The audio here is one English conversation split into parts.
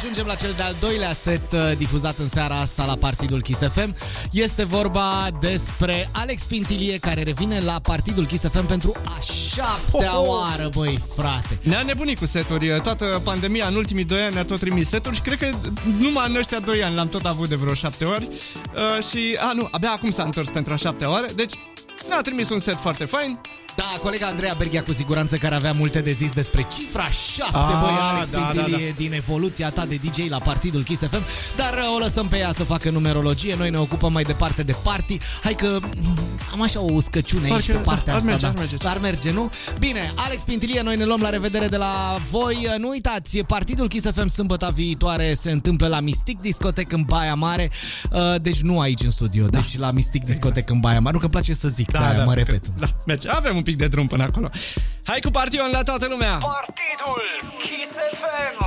ajungem la cel de-al doilea set uh, difuzat în seara asta la Partidul Kiss FM. Este vorba despre Alex Pintilie care revine la Partidul Kiss FM pentru a șaptea Oh, oh. oară, băi, frate. Ne-a nebunit cu seturi. Toată pandemia în ultimii doi ani ne-a tot trimis seturi și cred că numai în ăștia doi ani l-am tot avut de vreo șapte ori. Uh, și, a, nu, abia acum s-a întors pentru a șaptea oară. Deci, ne-a trimis un set foarte fain. Da, colega Andreea Berghia cu siguranță care avea multe de zis despre cifra 7, Ah, băi, Alex da, Pintilie da, da. din evoluția ta de DJ la Partidul Kiss FM, dar uh, o lăsăm pe ea să facă numerologie, noi ne ocupăm mai departe de party. Hai că mm, am așa o uscăciune aici Parcă- pe partea ar asta, merge, da. ar merge. Ar merge, nu? Bine, Alex Pintilie, noi ne luăm la revedere de la voi. Nu uitați, Partidul Kiss FM sâmbătă viitoare se întâmplă la Mystic Discotec în Baia Mare. Uh, Deci nu aici în studio, deci la Mystic Discotec în Baia Mare. Nu că îmi place să zic, da, da, mă repet. Da, merge. Avem un pic de drum până acolo. Hai cu partion la toată lumea! Partidul Kiss FM.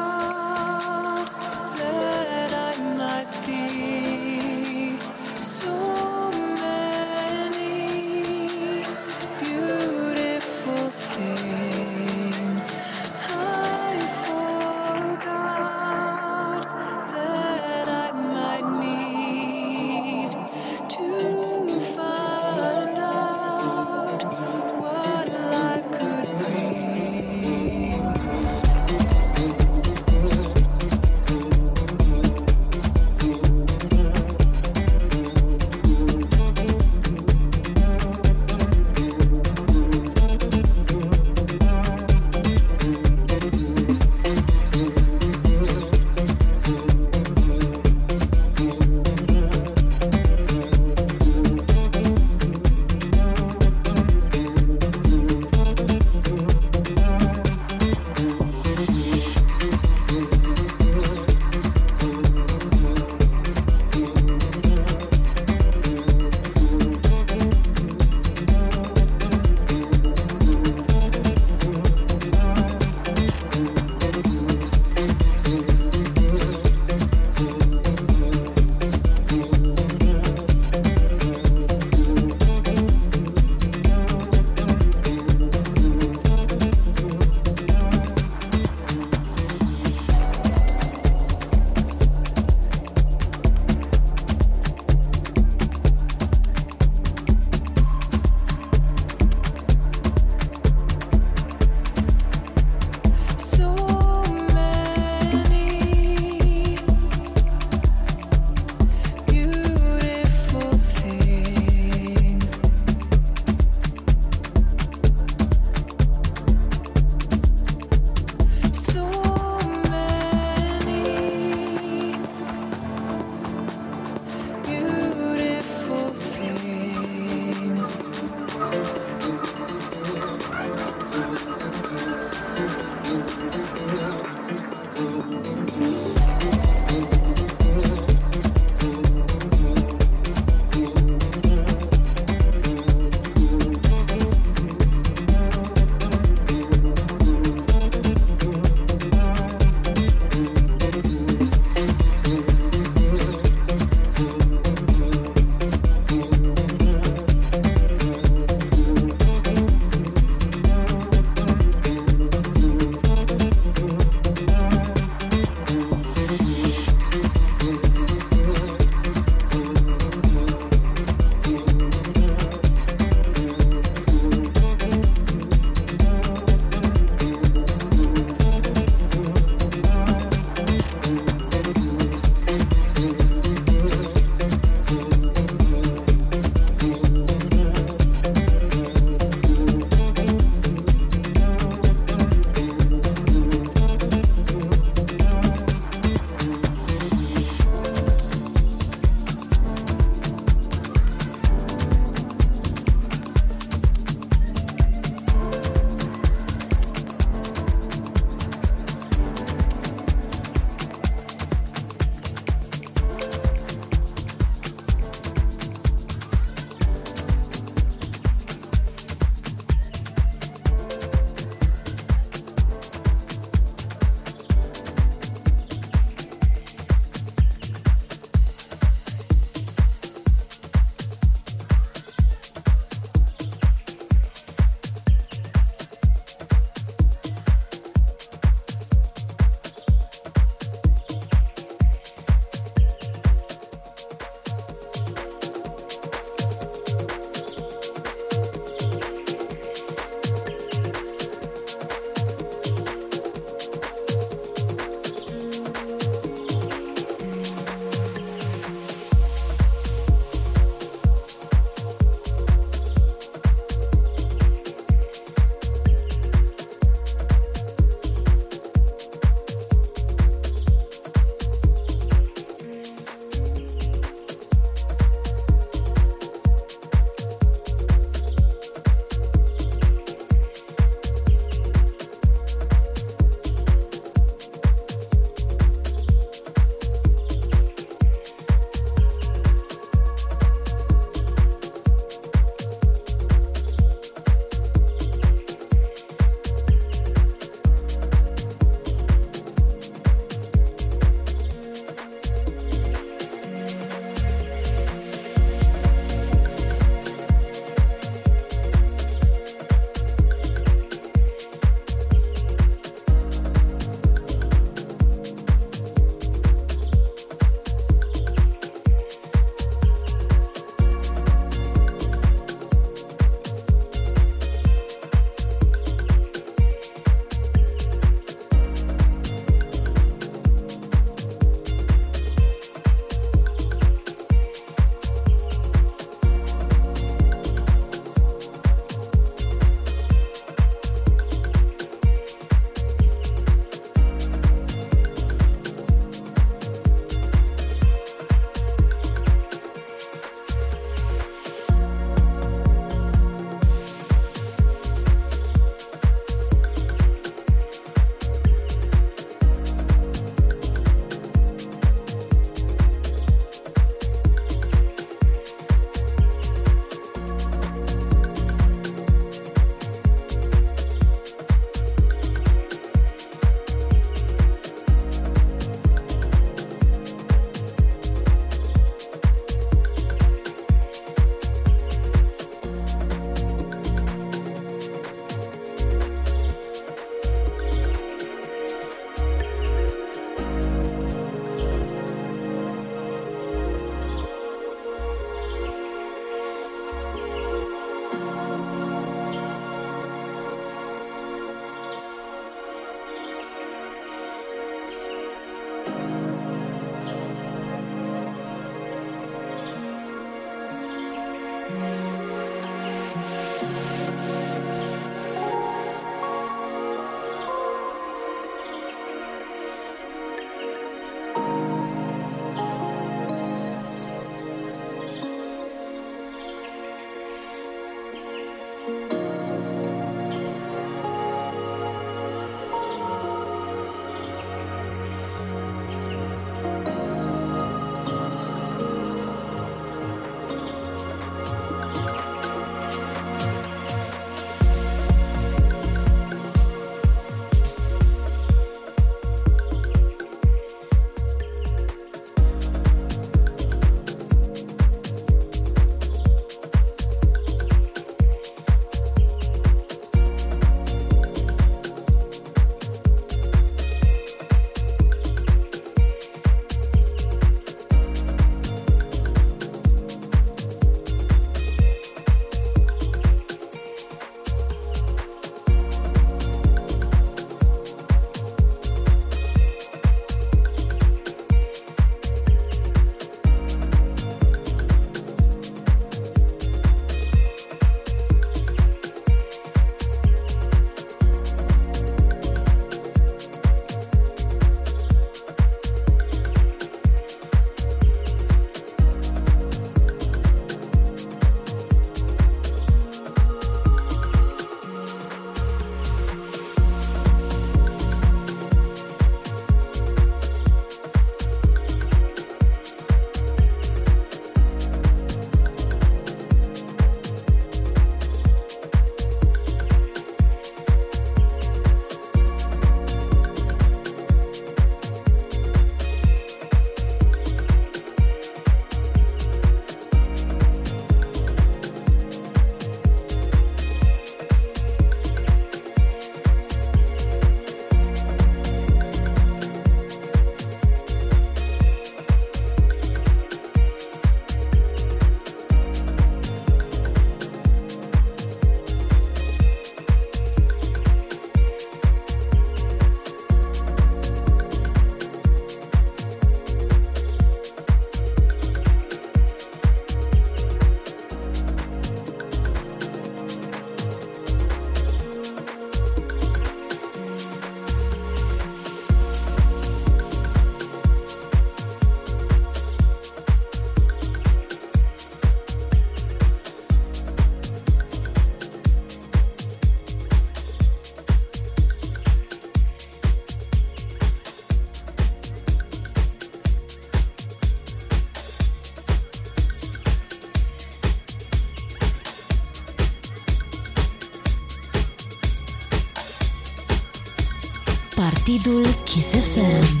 Partidul Kiss FM.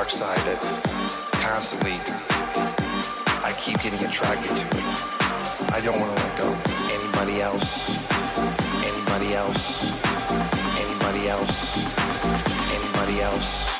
Dark side that constantly I keep getting attracted to. I don't want to let go. Anybody else? Anybody else? Anybody else? Anybody else?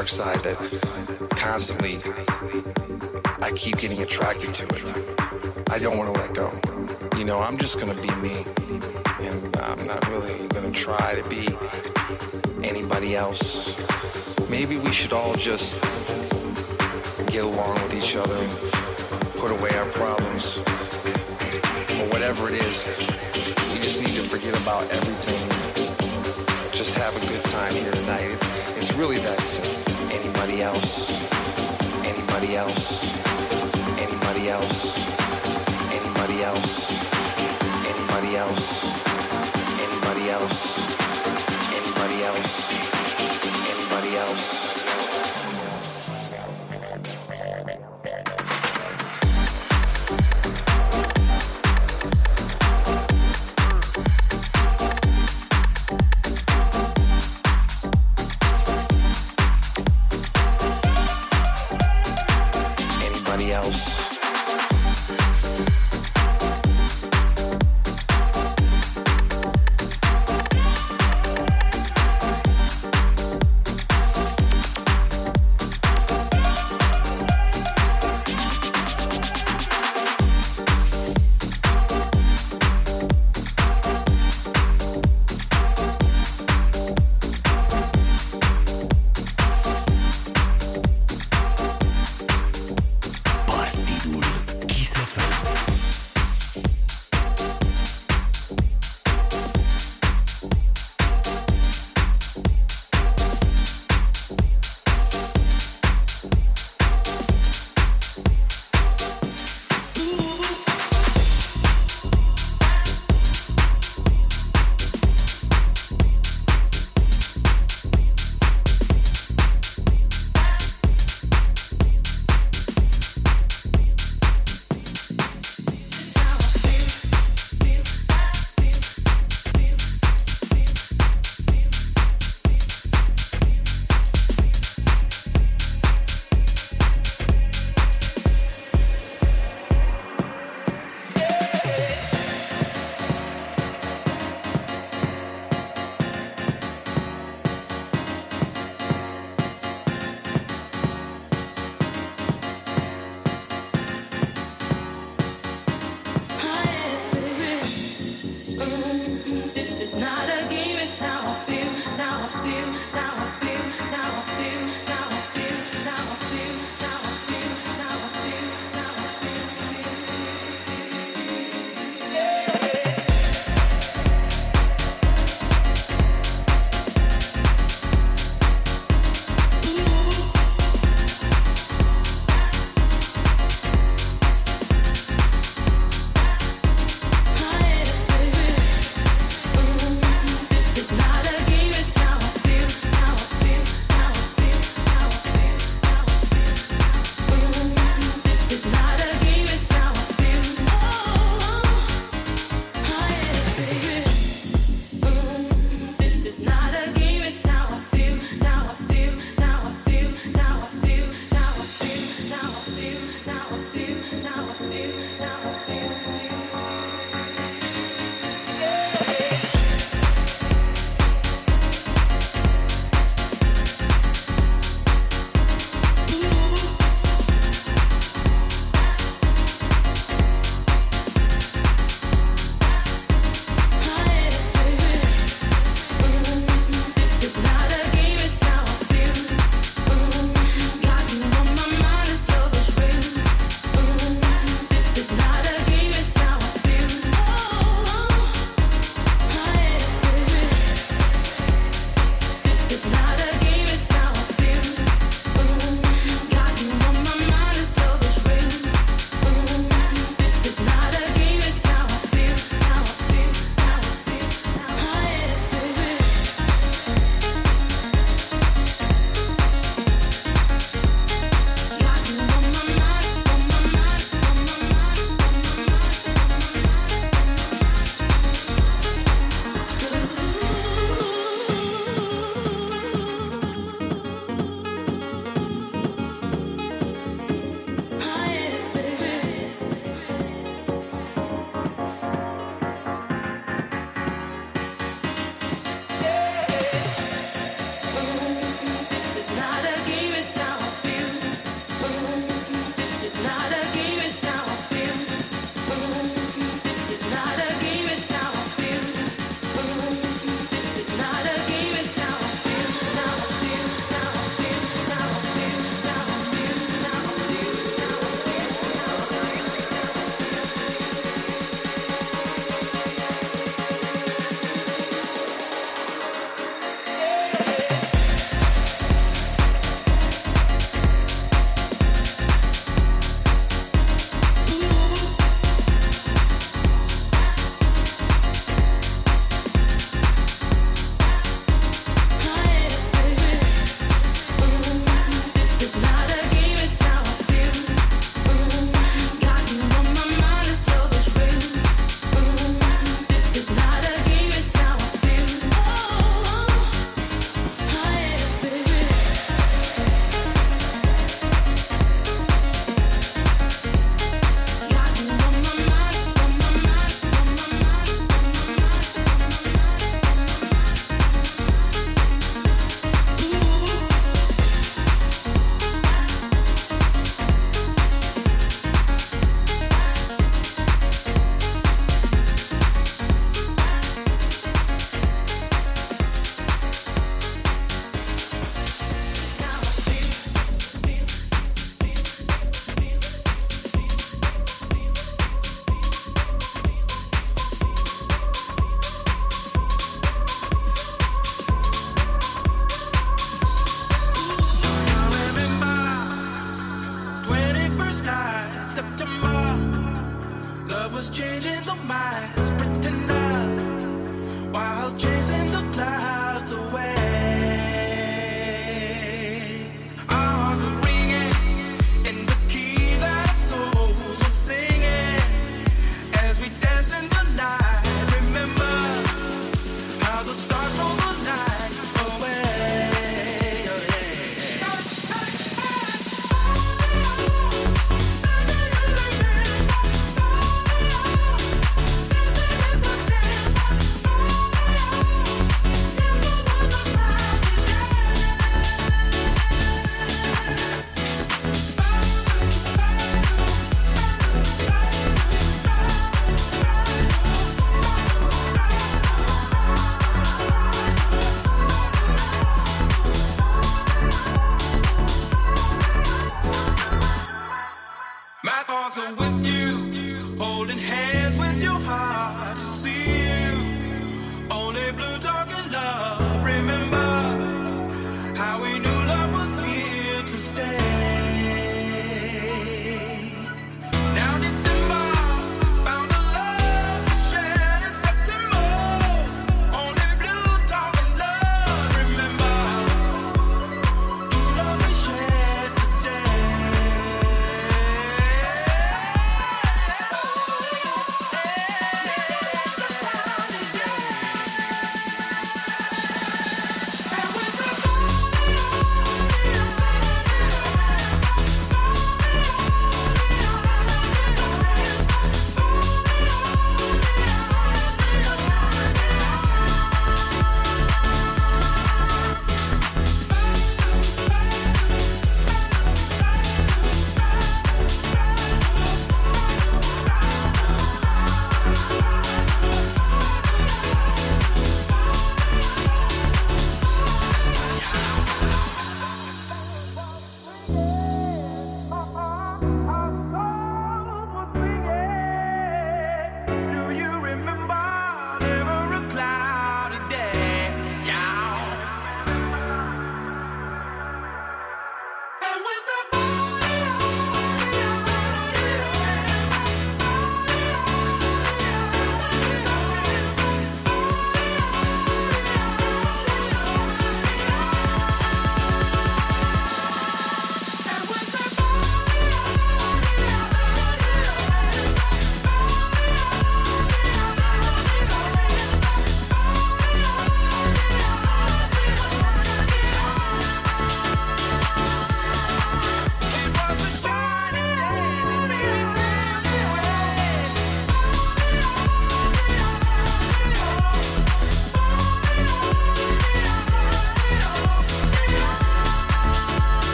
Dark side that constantly I keep getting attracted to it. I don't want to let go. You know, I'm just going to be me. And I'm not really going to try to be anybody else. Maybe we should all just get along with each other and put away our problems. Or whatever it is, we just need to forget about everything just have a good time here tonight. It's, it's really that simple anybody else, anybody else, anybody else, anybody else, anybody else, anybody else, anybody else, anybody else.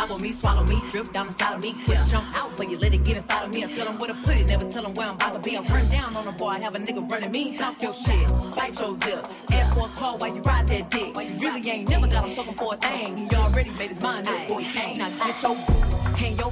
Gobble me, swallow me, drip down inside of me. Quick jump out, but you let it get inside of me. I tell them where to put it, never tell them where I'm about to be. I run down on a boy, I have a nigga running me. Talk your shit, bite your lip. Ask for a call while you ride that dick. You really ain't never got him talking for a thing. He already made his mind up before he came. Now get your boots, hang your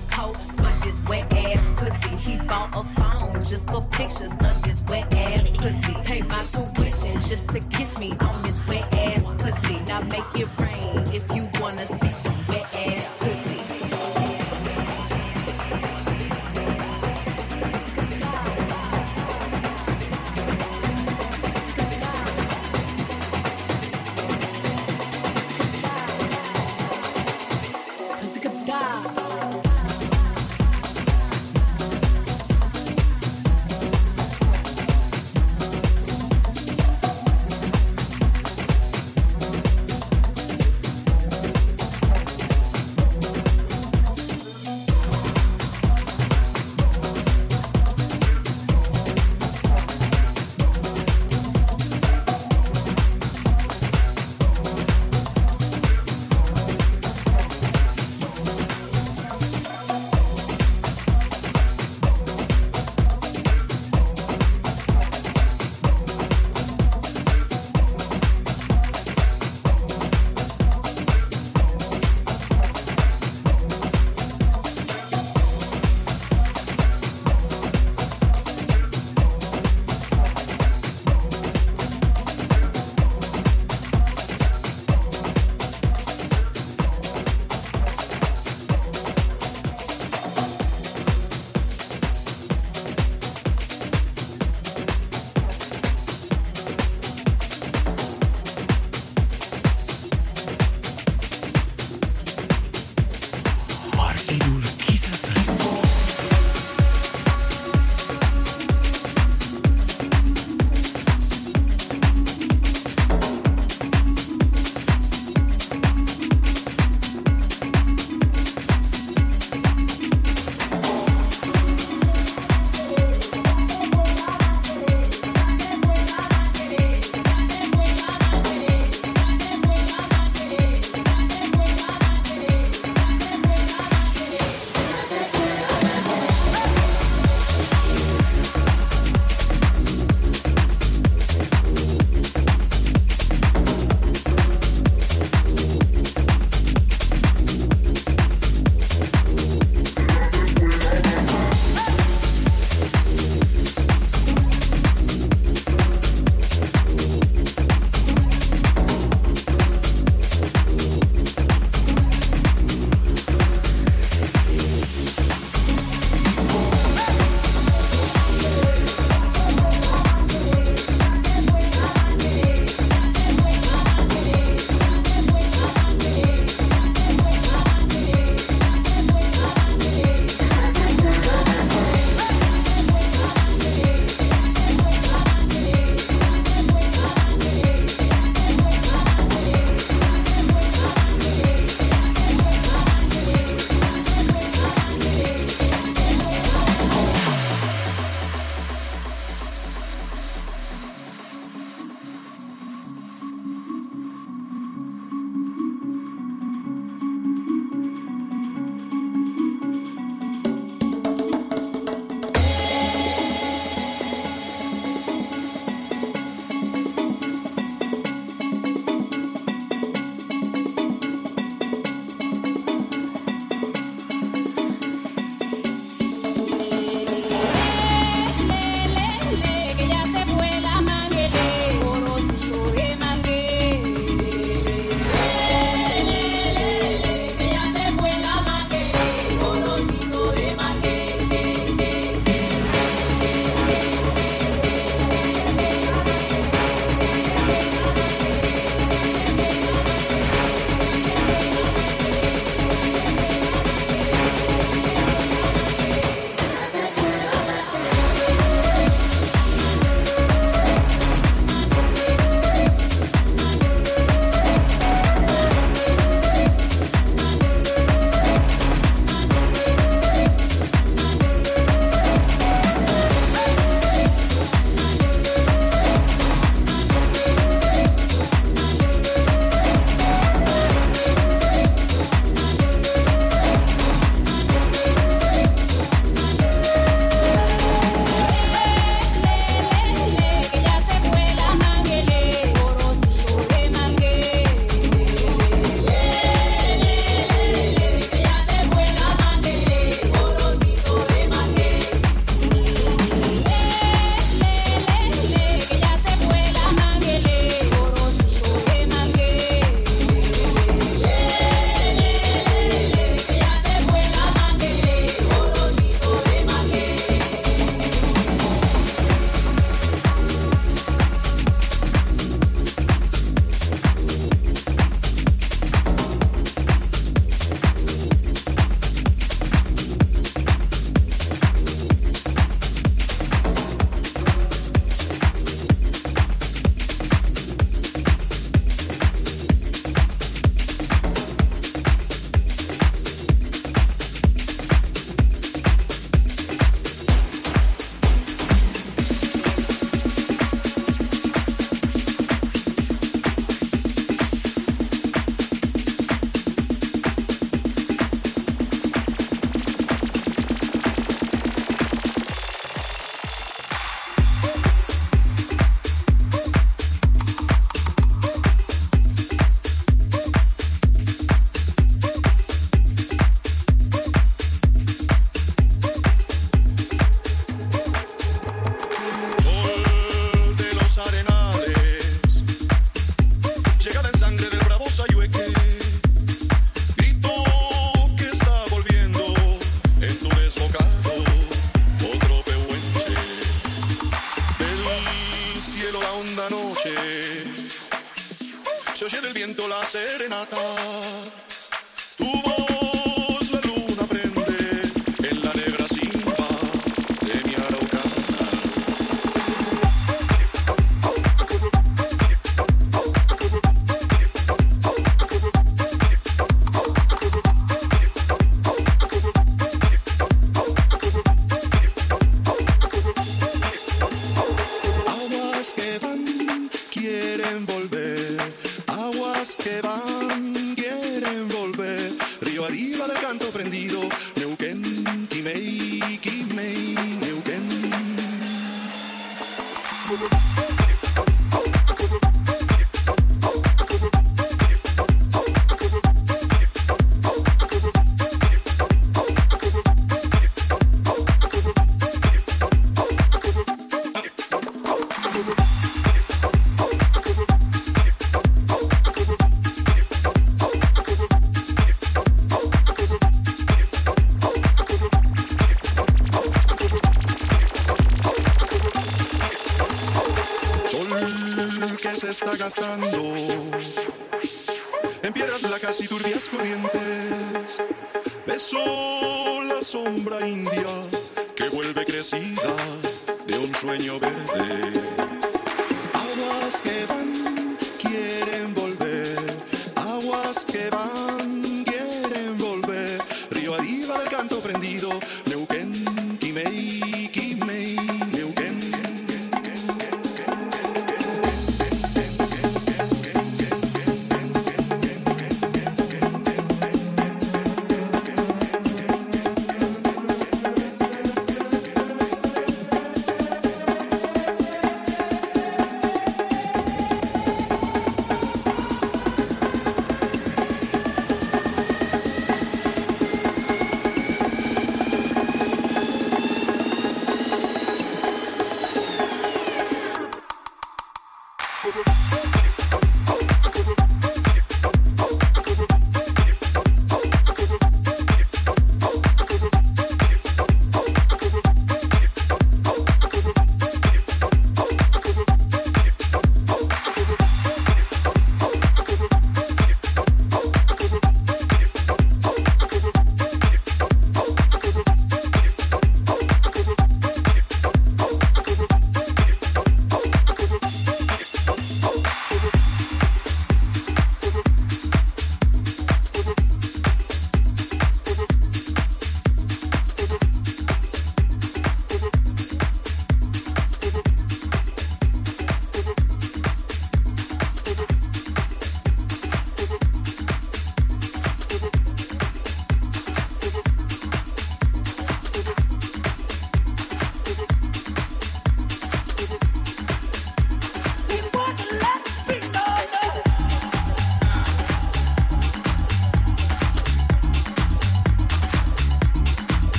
gastando.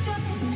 Just